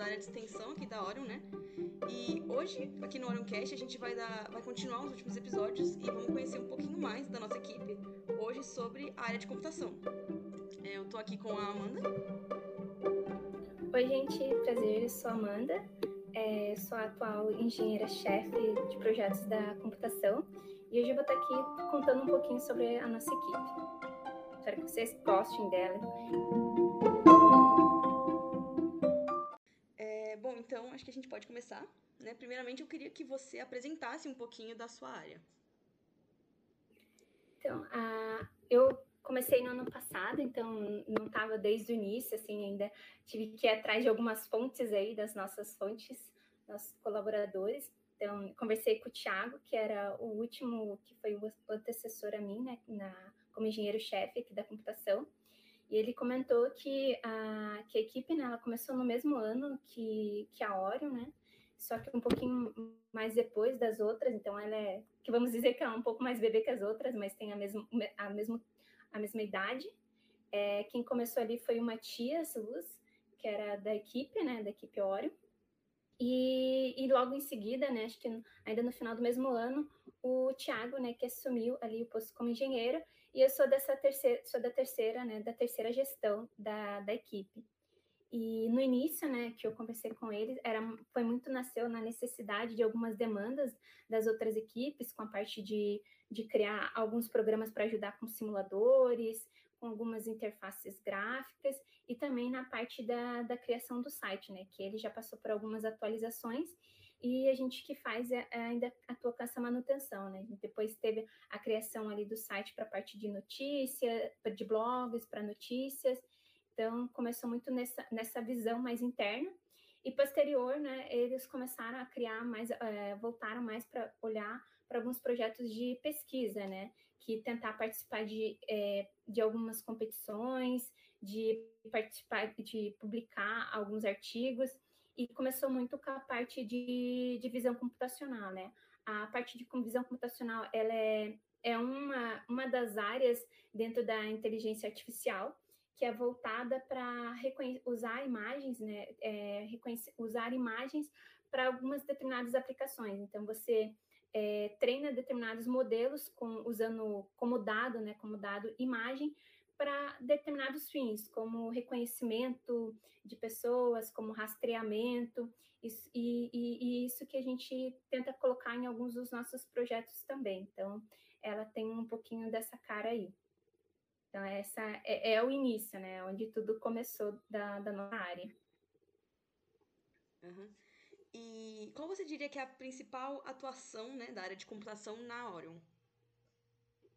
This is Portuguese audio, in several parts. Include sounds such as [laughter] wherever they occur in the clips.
da área de extensão aqui da Orion, né? E hoje, aqui no Orioncast, a gente vai, dar, vai continuar os últimos episódios e vamos conhecer um pouquinho mais da nossa equipe, hoje sobre a área de computação. É, eu tô aqui com a Amanda. Oi, gente, prazer, eu sou a Amanda, é, sou a atual engenheira-chefe de projetos da computação e hoje eu vou estar aqui contando um pouquinho sobre a nossa equipe. Espero que vocês gostem dela. Que a gente pode começar. Né? Primeiramente, eu queria que você apresentasse um pouquinho da sua área. Então, a, eu comecei no ano passado, então não estava desde o início, assim, ainda tive que ir atrás de algumas fontes aí, das nossas fontes, nossos colaboradores. Então, conversei com o Thiago, que era o último, que foi o antecessor a mim, né, na, como engenheiro-chefe aqui da computação. E ele comentou que a, que a equipe, né, ela começou no mesmo ano que, que a Orion, né, só que um pouquinho mais depois das outras, então ela é, que vamos dizer que ela é um pouco mais bebê que as outras, mas tem a, mesmo, a, mesmo, a mesma idade. É, quem começou ali foi o Matias Luz, que era da equipe, né, da equipe Orion. E, e logo em seguida, né, acho que ainda no final do mesmo ano, o Thiago, né, que assumiu ali o posto como engenheiro, e eu sou dessa terceira, sou da terceira, né, da terceira gestão da, da equipe. E no início, né, que eu conversei com eles, era, foi muito nasceu na necessidade de algumas demandas das outras equipes, com a parte de, de criar alguns programas para ajudar com simuladores, com algumas interfaces gráficas e também na parte da, da criação do site, né, que ele já passou por algumas atualizações e a gente que faz é, é ainda atua com essa manutenção, né? Depois teve a criação ali do site para a parte de notícia, de blogs, para notícias. Então, começou muito nessa, nessa visão mais interna. E posterior, né, eles começaram a criar mais, é, voltaram mais para olhar para alguns projetos de pesquisa, né? Que tentar participar de, é, de algumas competições, de participar, de publicar alguns artigos e começou muito com a parte de, de visão computacional, né? A parte de visão computacional, ela é, é uma, uma das áreas dentro da inteligência artificial que é voltada para usar imagens, né? É, usar imagens para algumas determinadas aplicações. Então, você é, treina determinados modelos com, usando como dado, né? Como dado imagem para determinados fins, como reconhecimento de pessoas, como rastreamento, isso, e, e, e, isso que a gente tenta colocar em alguns dos nossos projetos também. Então, ela tem um pouquinho dessa cara aí. Então, essa é, é o início, né? Onde tudo começou da, da nossa área. Uhum. E qual você diria que é a principal atuação né, da área de computação na Orion?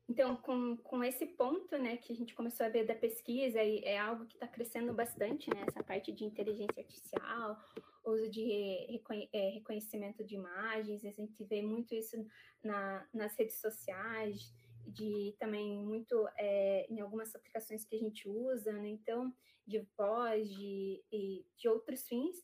Então, com, com esse ponto, né, que a gente começou a ver da pesquisa, e é algo que está crescendo bastante, né, essa parte de inteligência artificial, uso de é, reconhecimento de imagens, a gente vê muito isso na, nas redes sociais, de também muito é, em algumas aplicações que a gente usa, né, então, de voz, de, de outros fins,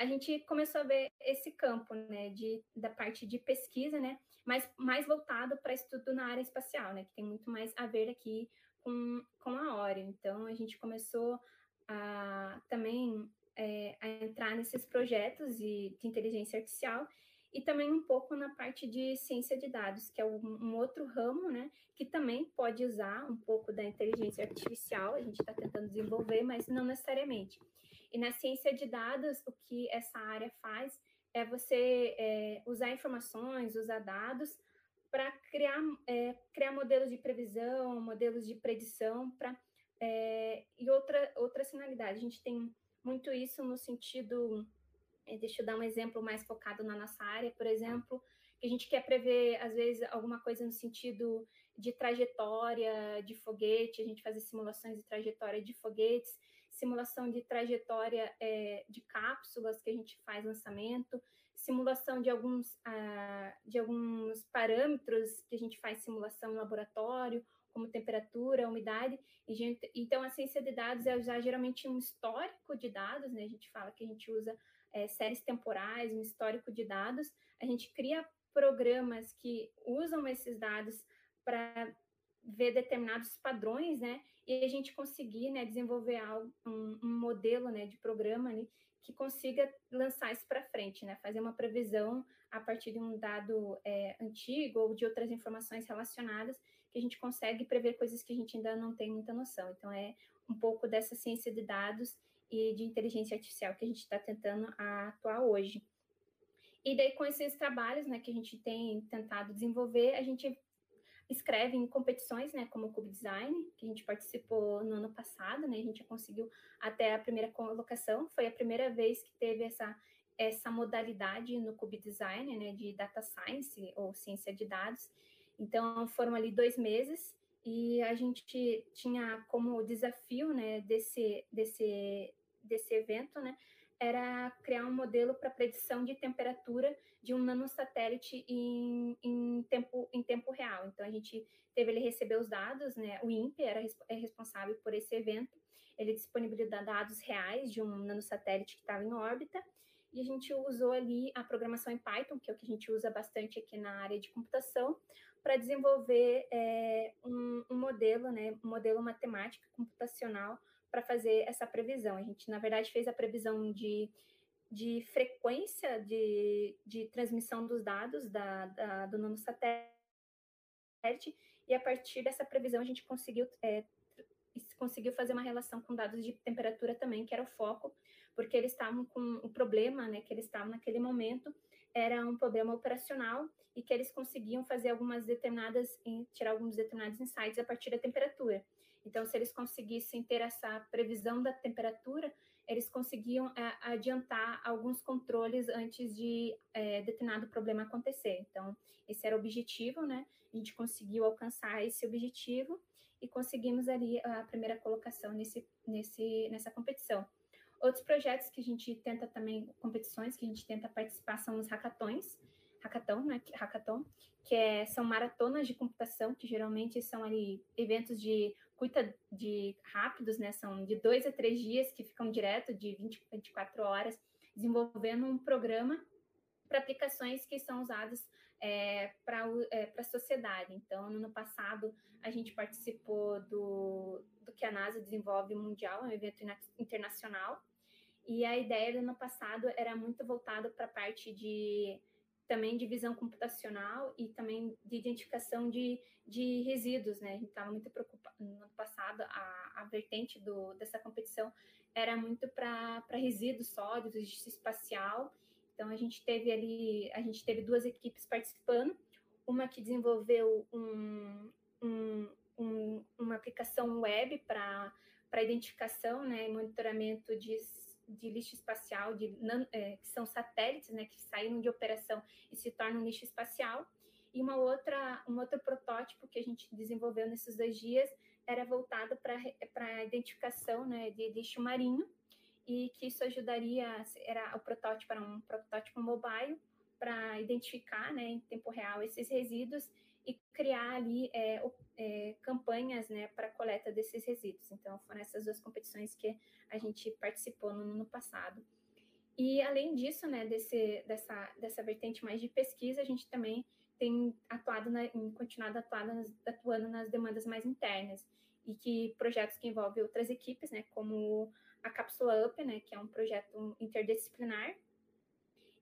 a gente começou a ver esse campo, né, de, da parte de pesquisa, né, mas mais voltado para estudo na área espacial, né? Que tem muito mais a ver aqui com, com a Orion. Então, a gente começou a também é, a entrar nesses projetos de, de, inteligência artificial e também um pouco na parte de ciência de dados, que é um outro ramo, né? Que também pode usar um pouco da inteligência artificial, a gente está tentando desenvolver, mas não necessariamente. E na ciência de dados, o que essa área faz é você é, usar informações, usar dados para criar, é, criar modelos de previsão, modelos de predição para é, e outra outra finalidade. A gente tem muito isso no sentido, é, deixa eu dar um exemplo mais focado na nossa área, por exemplo, que a gente quer prever às vezes alguma coisa no sentido de trajetória de foguete, a gente fazer simulações de trajetória de foguetes simulação de trajetória é, de cápsulas que a gente faz lançamento, simulação de alguns, ah, de alguns parâmetros que a gente faz simulação em laboratório, como temperatura, umidade. Gente, então, a ciência de dados é usar geralmente um histórico de dados, né? A gente fala que a gente usa é, séries temporais, um histórico de dados. A gente cria programas que usam esses dados para ver determinados padrões, né? E a gente conseguir, né, desenvolver um, um, modelo, né, de programa, né, que consiga lançar isso para frente, né? Fazer uma previsão a partir de um dado é, antigo ou de outras informações relacionadas que a gente consegue prever coisas que a gente ainda não tem muita noção. Então, é um pouco dessa ciência de dados e de inteligência artificial que a gente está tentando atuar hoje. E daí, com esses trabalhos né, que a gente tem tentado desenvolver, a gente escreve em competições, né, como o Cube Design, que a gente participou no ano passado, né, a gente conseguiu até a primeira colocação, foi a primeira vez que teve essa, essa modalidade no Cube Design, né, de Data Science, ou Ciência de Dados, então foram ali dois meses, e a gente tinha como desafio, né, desse, desse, desse evento, né, era criar um modelo para predição de temperatura de um nanosatélite em, em, tempo, em tempo real. Então, a gente teve ele receber os dados, né? O INPE era é responsável por esse evento. Ele disponibilizou dados reais de um nanosatélite que estava em órbita. E a gente usou ali a programação em Python, que é o que a gente usa bastante aqui na área de computação, para desenvolver é, um, um modelo, né? Um modelo matemático computacional para fazer essa previsão. A gente, na verdade, fez a previsão de, de frequência de, de transmissão dos dados da, da, do nanosatélite, e a partir dessa previsão a gente conseguiu, é, conseguiu fazer uma relação com dados de temperatura também, que era o foco, porque eles estavam com o problema, né, que eles estavam naquele momento, era um problema operacional e que eles conseguiam fazer algumas determinadas, tirar alguns determinados insights a partir da temperatura. Então, se eles conseguissem ter essa previsão da temperatura, eles conseguiam é, adiantar alguns controles antes de é, determinado problema acontecer. Então, esse era o objetivo, né? A gente conseguiu alcançar esse objetivo e conseguimos ali a primeira colocação nesse, nesse, nessa competição. Outros projetos que a gente tenta também, competições que a gente tenta participar são os hackathons, hackathon, né? Hackathon, que é, são maratonas de computação, que geralmente são ali eventos de curta de rápidos, né? São de dois a três dias que ficam direto de 20, 24 horas, desenvolvendo um programa para aplicações que são usadas é, para é, a sociedade. Então, no ano passado, a gente participou do, do que a NASA desenvolve mundial, é um evento internacional, e a ideia do ano passado era muito voltada para a parte de também de visão computacional e também de identificação de, de resíduos, né? A gente estava muito preocupado no ano passado, a, a vertente do, dessa competição era muito para resíduos sólidos, espacial. Então a gente teve ali, a gente teve duas equipes participando, uma que desenvolveu um, um, um uma aplicação web para para identificação, né, e monitoramento de de lixo espacial, de, é, que são satélites, né, que saíram de operação e se tornam lixo espacial. E uma outra, um outro protótipo que a gente desenvolveu nesses dois dias era voltado para a identificação né, de lixo marinho, e que isso ajudaria, era o protótipo era um protótipo mobile para identificar né, em tempo real esses resíduos e criar ali é, é, campanhas né, para coleta desses resíduos. Então, foram essas duas competições que a gente participou no ano passado. E, além disso, né, desse, dessa, dessa vertente mais de pesquisa, a gente também tem atuado, na, continuado atuado nas, atuando nas demandas mais internas e que projetos que envolvem outras equipes, né, como a Cápsula Up, né, que é um projeto interdisciplinar.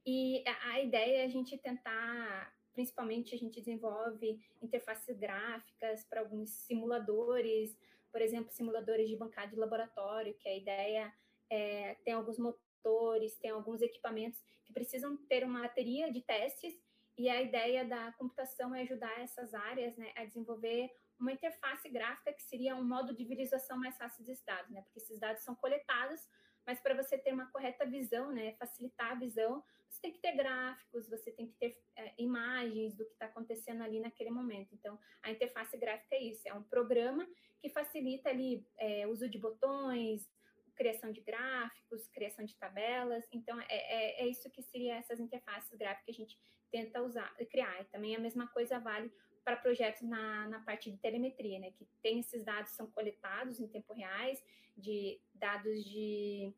E a, a ideia é a gente tentar principalmente a gente desenvolve interfaces gráficas para alguns simuladores, por exemplo, simuladores de bancada de laboratório, que a ideia é, tem alguns motores, tem alguns equipamentos que precisam ter uma bateria de testes, e a ideia da computação é ajudar essas áreas né, a desenvolver uma interface gráfica que seria um modo de visualização mais fácil dos dados, né? Porque esses dados são coletados, mas para você ter uma correta visão, né, facilitar a visão, você tem que ter gráficos, você tem que ter é, imagens do que está acontecendo ali naquele momento. Então, a interface gráfica é isso, é um programa que facilita ali é, uso de botões, criação de gráficos, criação de tabelas. Então, é, é, é, isso que seria essas interfaces gráficas que a gente tenta usar, criar. E também a mesma coisa vale para projetos na, na parte de telemetria, né? Que tem esses dados são coletados em tempo reais, de dados de,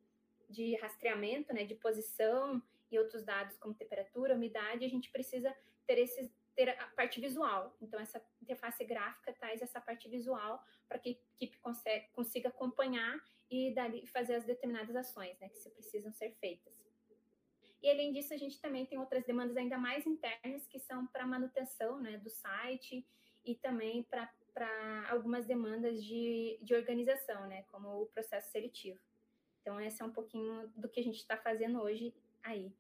de rastreamento, né? De posição e outros dados como temperatura, umidade, a gente precisa ter esses, ter a parte visual. Então, essa interface gráfica traz essa parte visual para que a equipe consiga acompanhar e dali fazer as determinadas ações, né, que se precisam ser feitas. E além disso, a gente também tem outras demandas ainda mais internas que são para manutenção, né, do site e também para algumas demandas de, de organização, né, como o processo seletivo. Então, esse é um pouquinho do que a gente está fazendo hoje aí.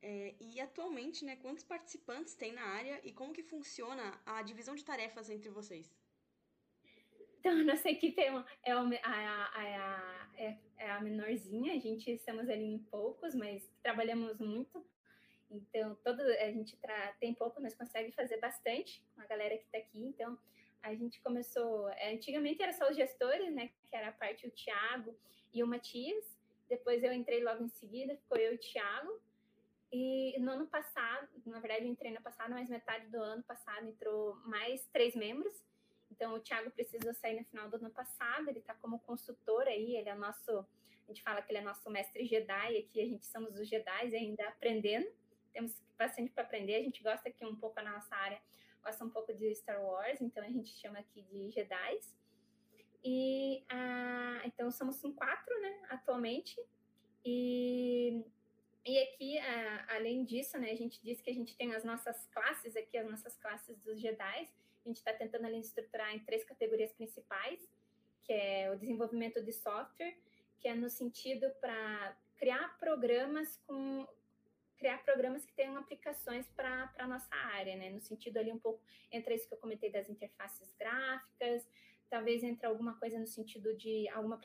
É, e atualmente, né, quantos participantes tem na área e como que funciona a divisão de tarefas entre vocês? Então, [laughs] nossa equipe é, é, a, é, é a menorzinha, a gente estamos ali em poucos, mas trabalhamos muito. Então, todo, a gente tra, tem pouco, mas consegue fazer bastante com a galera que está aqui. Então, a gente começou. É, antigamente era só os gestores, né? Que era a parte o Thiago e o Matias. Depois eu entrei logo em seguida, ficou eu e o Thiago. E no ano passado, na verdade, eu entrei no passado, mas metade do ano passado entrou mais três membros. Então, o Thiago precisou sair no final do ano passado, ele está como consultor aí, ele é nosso, a gente fala que ele é nosso mestre Jedi, aqui a gente somos os Jedi ainda aprendendo, temos bastante para aprender, a gente gosta aqui um pouco na nossa área, gosta um pouco de Star Wars, então a gente chama aqui de Jedi. E, ah, então, somos em quatro, né, atualmente, e e aqui, além disso, né, a gente diz que a gente tem as nossas classes aqui, as nossas classes dos Jedi. A gente está tentando ali estruturar em três categorias principais, que é o desenvolvimento de software, que é no sentido para criar programas com criar programas que tenham aplicações para a nossa área, né? No sentido ali um pouco entre isso que eu comentei das interfaces gráficas, talvez entre alguma coisa no sentido de alguma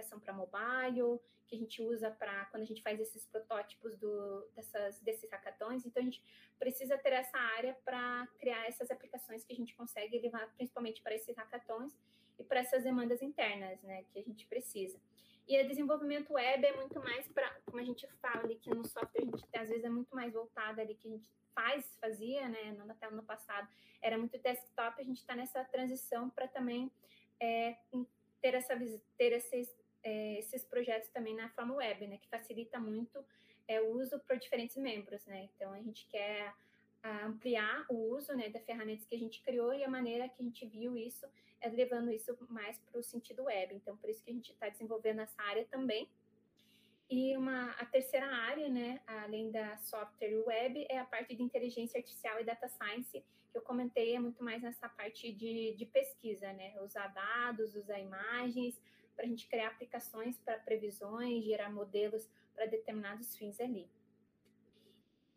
aplicação para mobile, que a gente usa para quando a gente faz esses protótipos do, dessas, desses hackathons. Então, a gente precisa ter essa área para criar essas aplicações que a gente consegue levar principalmente para esses hackathons e para essas demandas internas, né, que a gente precisa. E o desenvolvimento web é muito mais para, como a gente fala ali, que no software a gente às vezes é muito mais voltada ali que a gente faz, fazia, né, no, até no passado, era muito desktop, a gente está nessa transição para também é, ter essa ter esses é, esses projetos também na forma web, né, que facilita muito é, o uso para diferentes membros, né. Então a gente quer ampliar o uso né, das ferramentas que a gente criou e a maneira que a gente viu isso é levando isso mais para o sentido web. Então, por isso que a gente está desenvolvendo essa área também. E uma, a terceira área, né, além da software web, é a parte de inteligência artificial e data science, que eu comentei, é muito mais nessa parte de, de pesquisa, né, usar dados, usar imagens, para a gente criar aplicações para previsões, gerar modelos para determinados fins ali.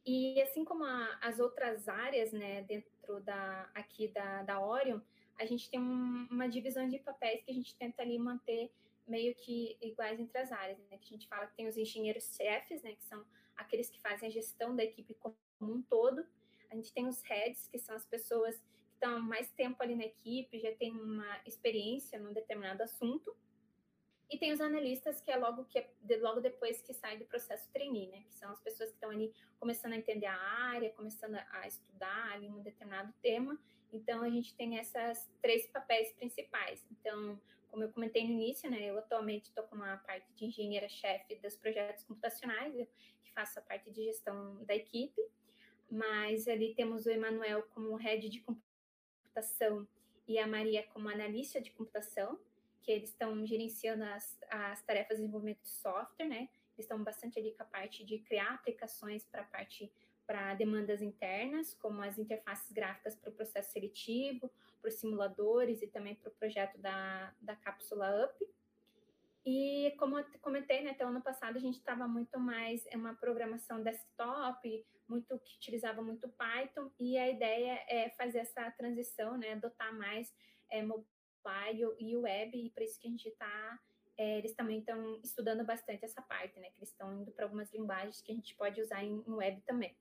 E assim como a, as outras áreas, né, dentro da aqui da, da Orion, a gente tem um, uma divisão de papéis que a gente tenta ali manter meio que iguais entre as áreas, né? Que a gente fala que tem os engenheiros-chefes, né, que são aqueles que fazem a gestão da equipe como um todo. A gente tem os heads, que são as pessoas que estão mais tempo ali na equipe, já têm uma experiência num determinado assunto. E tem os analistas, que é logo, que é logo depois que sai do processo trainee, né? Que são as pessoas que estão ali começando a entender a área, começando a estudar ali um determinado tema. Então, a gente tem essas três papéis principais. Então, como eu comentei no início, né? Eu atualmente estou com uma parte de engenheira-chefe dos projetos computacionais, que faço a parte de gestão da equipe. Mas ali temos o Emanuel como head de computação e a Maria como analista de computação que eles estão gerenciando as, as tarefas de desenvolvimento de software, né? Eles estão bastante ali com a parte de criar aplicações para parte para demandas internas, como as interfaces gráficas para o processo seletivo, para os simuladores e também para o projeto da, da cápsula UP. E como eu comentei, né, até o ano passado a gente estava muito mais em uma programação desktop, muito que utilizava muito Python, e a ideia é fazer essa transição, né, adotar mais é, mobile e web, e por isso que a gente está, é, eles também estão estudando bastante essa parte, né? Que eles estão indo para algumas linguagens que a gente pode usar em, em web também.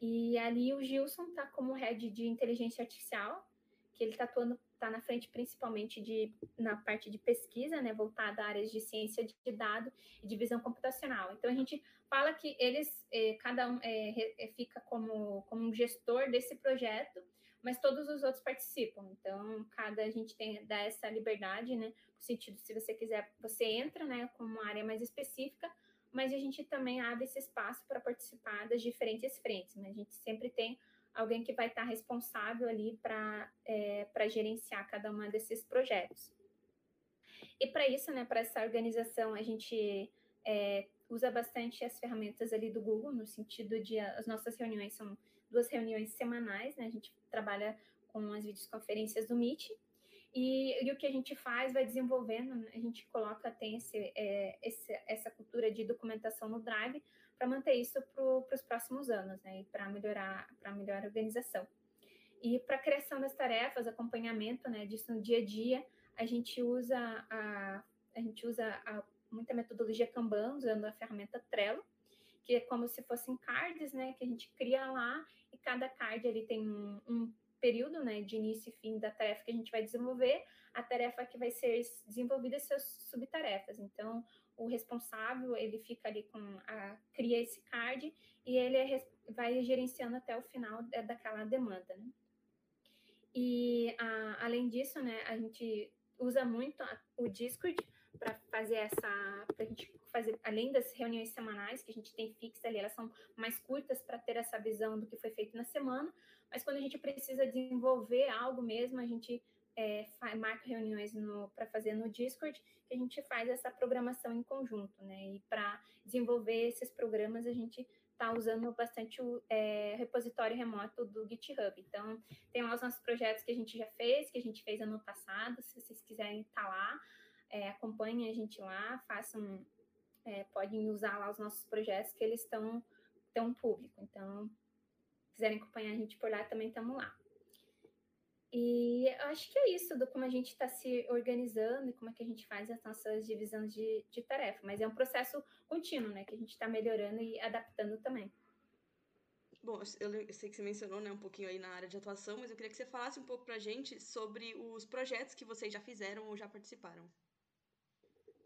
E ali o Gilson está como head de inteligência artificial, que ele está atuando, está na frente principalmente de, na parte de pesquisa, né, voltada a áreas de ciência de dado e de visão computacional. Então a gente fala que eles, eh, cada um eh, fica como, como um gestor desse projeto, mas todos os outros participam. Então, cada a gente tem dá essa liberdade, né? No sentido, se você quiser, você entra, né, com uma área mais específica, mas a gente também abre esse espaço para participar das diferentes frentes, né? A gente sempre tem alguém que vai estar responsável ali para é, gerenciar cada um desses projetos. E para isso, né, para essa organização, a gente é, usa bastante as ferramentas ali do Google, no sentido de as nossas reuniões são duas reuniões semanais, né? A gente trabalha com as videoconferências do Meet. E, e o que a gente faz vai desenvolvendo, né? a gente coloca, tem esse, é, esse, essa cultura de documentação no Drive para manter isso para os próximos anos, né? E para melhorar, para melhorar a organização. E para a criação das tarefas, acompanhamento, né, disso no dia a dia, a gente usa a, a gente usa a, muita metodologia Kanban, usando a ferramenta Trello, que é como se fossem cards, né, que a gente cria lá e cada card ele tem um, um período, né, de início e fim da tarefa que a gente vai desenvolver, a tarefa que vai ser desenvolvida e suas subtarefas. Então, o responsável, ele fica ali com a cria esse card e ele é, vai gerenciando até o final daquela demanda, né? E a, além disso, né, a gente usa muito o Discord para fazer essa, para a gente fazer, além das reuniões semanais que a gente tem fixa ali, elas são mais curtas para ter essa visão do que foi feito na semana, mas quando a gente precisa desenvolver algo mesmo, a gente é, marca reuniões para fazer no Discord, que a gente faz essa programação em conjunto, né? E para desenvolver esses programas, a gente está usando bastante o é, repositório remoto do GitHub. Então, tem lá os nossos projetos que a gente já fez, que a gente fez ano passado. Se vocês quiserem estar tá lá, é, acompanhem a gente lá, façam, é, podem usar lá os nossos projetos que eles estão tão público. Então, se quiserem acompanhar a gente por lá, também estamos lá. E eu acho que é isso, do como a gente está se organizando e como é que a gente faz as nossas divisões de, de tarefa. Mas é um processo contínuo, né? Que a gente está melhorando e adaptando também. Bom, eu sei que você mencionou né, um pouquinho aí na área de atuação, mas eu queria que você falasse um pouco para a gente sobre os projetos que vocês já fizeram ou já participaram.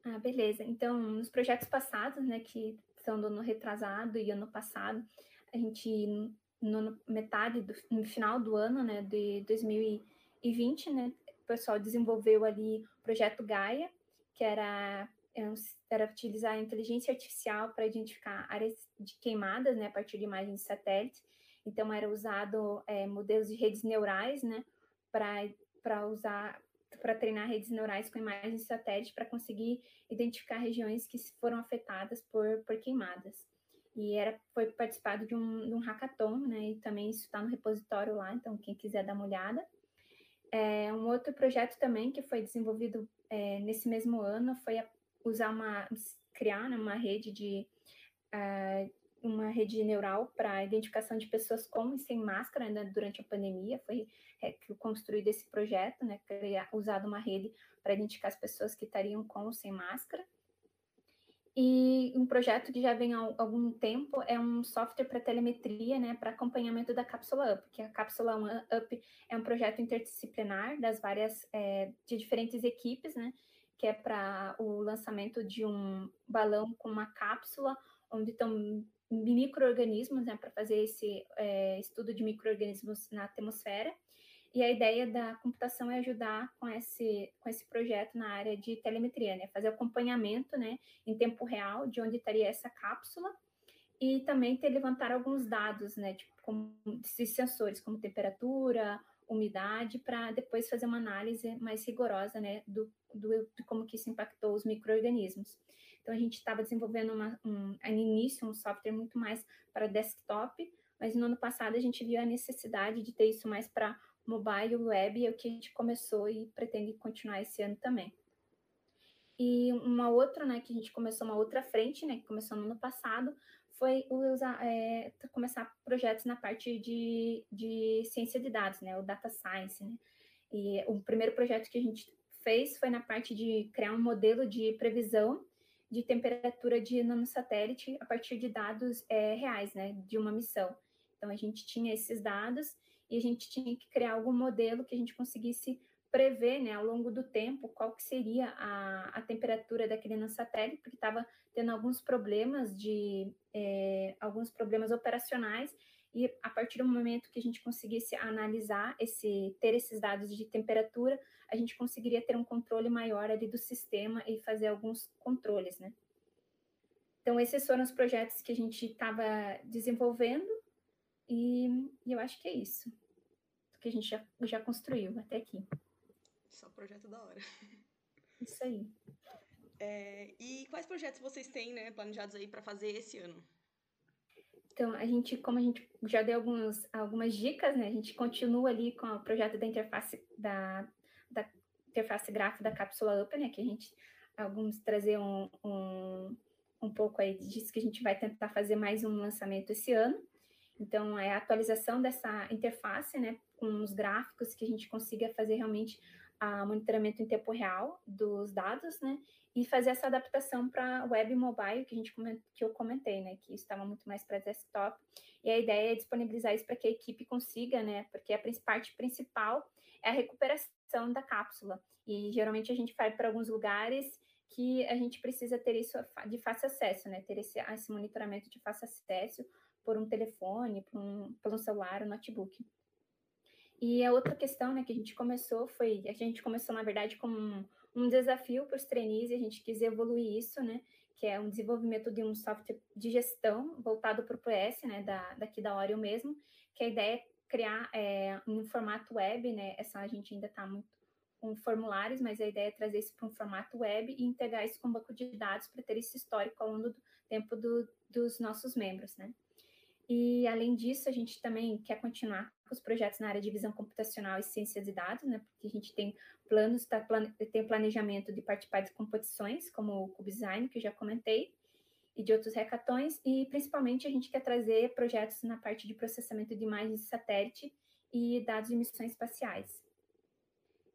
Ah, beleza. Então, nos projetos passados, né, que são do ano retrasado e ano passado, a gente no metade do no final do ano, né, de 2020, né, o pessoal desenvolveu ali o projeto Gaia, que era é era utilizar a inteligência artificial para identificar áreas de queimadas, né, a partir de imagens de satélite. Então era usado é, modelos de redes neurais, né, para para usar para treinar redes neurais com imagens de satélite para conseguir identificar regiões que foram afetadas por, por queimadas e era foi participado de um, de um hackathon, né? E também isso está no repositório lá, então quem quiser dar uma olhada. É, um outro projeto também que foi desenvolvido é, nesse mesmo ano foi usar uma criar né, uma rede de uh, uma rede neural para identificação de pessoas com e sem máscara né, durante a pandemia. Foi é, construído esse projeto, né? Usado uma rede para identificar as pessoas que estariam com ou sem máscara. E um projeto que já vem há algum tempo é um software para telemetria, né, para acompanhamento da Cápsula Up, que a Cápsula Up é um projeto interdisciplinar das várias, é, de diferentes equipes, né, que é para o lançamento de um balão com uma cápsula, onde estão micro-organismos, né, para fazer esse é, estudo de micro-organismos na atmosfera. E a ideia da computação é ajudar com esse, com esse projeto na área de telemetria, né? Fazer acompanhamento, né, em tempo real de onde estaria essa cápsula e também ter levantar alguns dados, né, tipo como esses sensores como temperatura, umidade, para depois fazer uma análise mais rigorosa, né, do, do de como que isso impactou os microorganismos. Então a gente estava desenvolvendo uma, um, no início um software muito mais para desktop, mas no ano passado a gente viu a necessidade de ter isso mais para mobile web é o que a gente começou e pretende continuar esse ano também. E uma outra, né, que a gente começou uma outra frente, né, que começou no ano passado, foi usar, é, começar projetos na parte de, de ciência de dados, né, o data science, né. E o primeiro projeto que a gente fez foi na parte de criar um modelo de previsão de temperatura de nanosatélite a partir de dados é, reais, né, de uma missão. Então a gente tinha esses dados e a gente tinha que criar algum modelo que a gente conseguisse prever, né, ao longo do tempo, qual que seria a, a temperatura daquele satélite, porque estava tendo alguns problemas de é, alguns problemas operacionais e a partir do momento que a gente conseguisse analisar esse ter esses dados de temperatura, a gente conseguiria ter um controle maior ali do sistema e fazer alguns controles, né? Então, esses foram os projetos que a gente estava desenvolvendo e, e, eu acho que é isso que a gente já, já construiu até aqui. Só projeto da hora. [laughs] Isso aí. É, e quais projetos vocês têm né, planejados aí para fazer esse ano? Então, a gente, como a gente já deu alguns, algumas dicas, né? A gente continua ali com o projeto da interface da, da interface gráfica da cápsula Up, né? Que a gente alguns trazer um, um, um pouco aí disso que a gente vai tentar fazer mais um lançamento esse ano. Então, é a atualização dessa interface, né, com os gráficos que a gente consiga fazer realmente a monitoramento em tempo real dos dados, né, e fazer essa adaptação para web e mobile que a gente que eu comentei, né, que estava muito mais para desktop. E a ideia é disponibilizar isso para que a equipe consiga, né, porque a parte principal é a recuperação da cápsula. E geralmente a gente vai para alguns lugares que a gente precisa ter isso de fácil acesso, né, ter esse, esse monitoramento de fácil acesso por um telefone, por um, pelo celular, um notebook. E a outra questão né, que a gente começou foi, a gente começou, na verdade, como um, um desafio para os trainees, e a gente quis evoluir isso, né, que é um desenvolvimento de um software de gestão voltado para o PS, né, da, daqui da Oreo mesmo, que a ideia é criar é, um formato web, né, essa a gente ainda está muito com formulários, mas a ideia é trazer isso para um formato web e integrar isso com um banco de dados para ter esse histórico ao longo do tempo do, dos nossos membros, né. E, além disso, a gente também quer continuar os projetos na área de visão computacional e ciência de dados, né? Porque a gente tem planos, tá, plane, tem planejamento de participar de competições, como o CubeDesign, que eu já comentei, e de outros hackathons, e principalmente a gente quer trazer projetos na parte de processamento de imagens de satélite e dados de missões espaciais.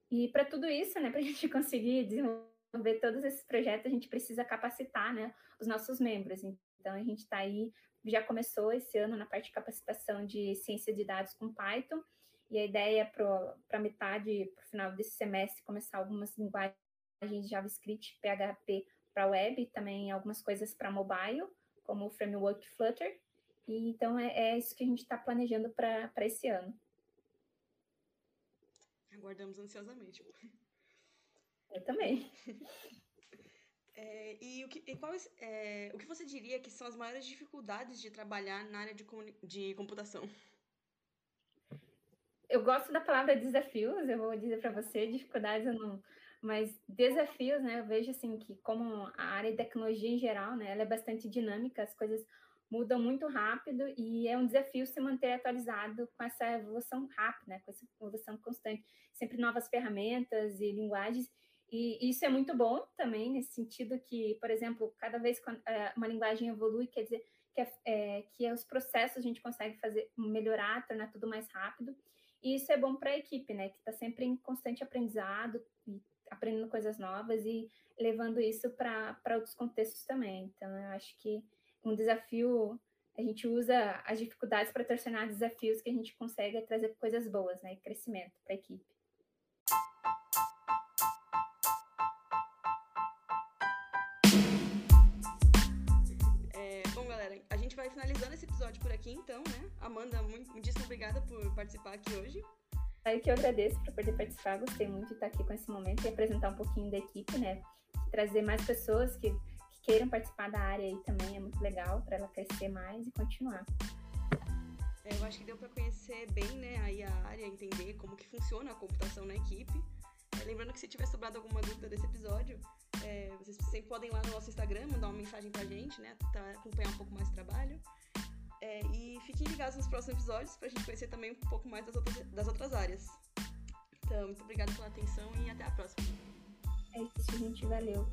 E para tudo isso, né, para a [laughs] gente conseguir desenvolver todos esses projetos, a gente precisa capacitar né, os nossos membros. Então, a gente está aí já começou esse ano na parte de capacitação de ciência de dados com Python, e a ideia é para metade, para o final desse semestre, começar algumas linguagens de JavaScript, PHP para web, também algumas coisas para mobile, como o framework Flutter. E então é, é isso que a gente está planejando para esse ano. Aguardamos ansiosamente. Eu também. [laughs] É, e o que, e qual, é, o que você diria que são as maiores dificuldades de trabalhar na área de, de computação? Eu gosto da palavra desafios, eu vou dizer para você, dificuldades eu não. Mas desafios, né? Eu vejo assim que, como a área de tecnologia em geral, né? Ela é bastante dinâmica, as coisas mudam muito rápido e é um desafio se manter atualizado com essa evolução rápida, né? com essa evolução constante. Sempre novas ferramentas e linguagens e isso é muito bom também, nesse sentido que, por exemplo, cada vez que é, uma linguagem evolui, quer dizer que, é, é, que os processos a gente consegue fazer melhorar, tornar tudo mais rápido. E isso é bom para a equipe, né? Que está sempre em constante aprendizado, aprendendo coisas novas e levando isso para outros contextos também. Então, eu acho que um desafio, a gente usa as dificuldades para tornar desafios que a gente consegue trazer coisas boas, né? Crescimento para a equipe. Vai finalizando esse episódio por aqui, então, né? Amanda, muito, muitíssimo obrigada por participar aqui hoje. Aí que eu agradeço por poder participar, gostei muito de estar aqui com esse momento e apresentar um pouquinho da equipe, né? Trazer mais pessoas que, que queiram participar da área aí também é muito legal para ela crescer mais e continuar. É, eu acho que deu para conhecer bem, né, aí a área, entender como que funciona a computação na equipe. É, lembrando que se tiver sobrado alguma dúvida desse episódio, é, vocês sempre podem ir lá no nosso Instagram, mandar uma mensagem pra gente, né? Pra acompanhar um pouco mais o trabalho. É, e fiquem ligados nos próximos episódios pra gente conhecer também um pouco mais das outras, das outras áreas. Então, muito obrigada pela atenção e até a próxima. É isso, gente. Valeu.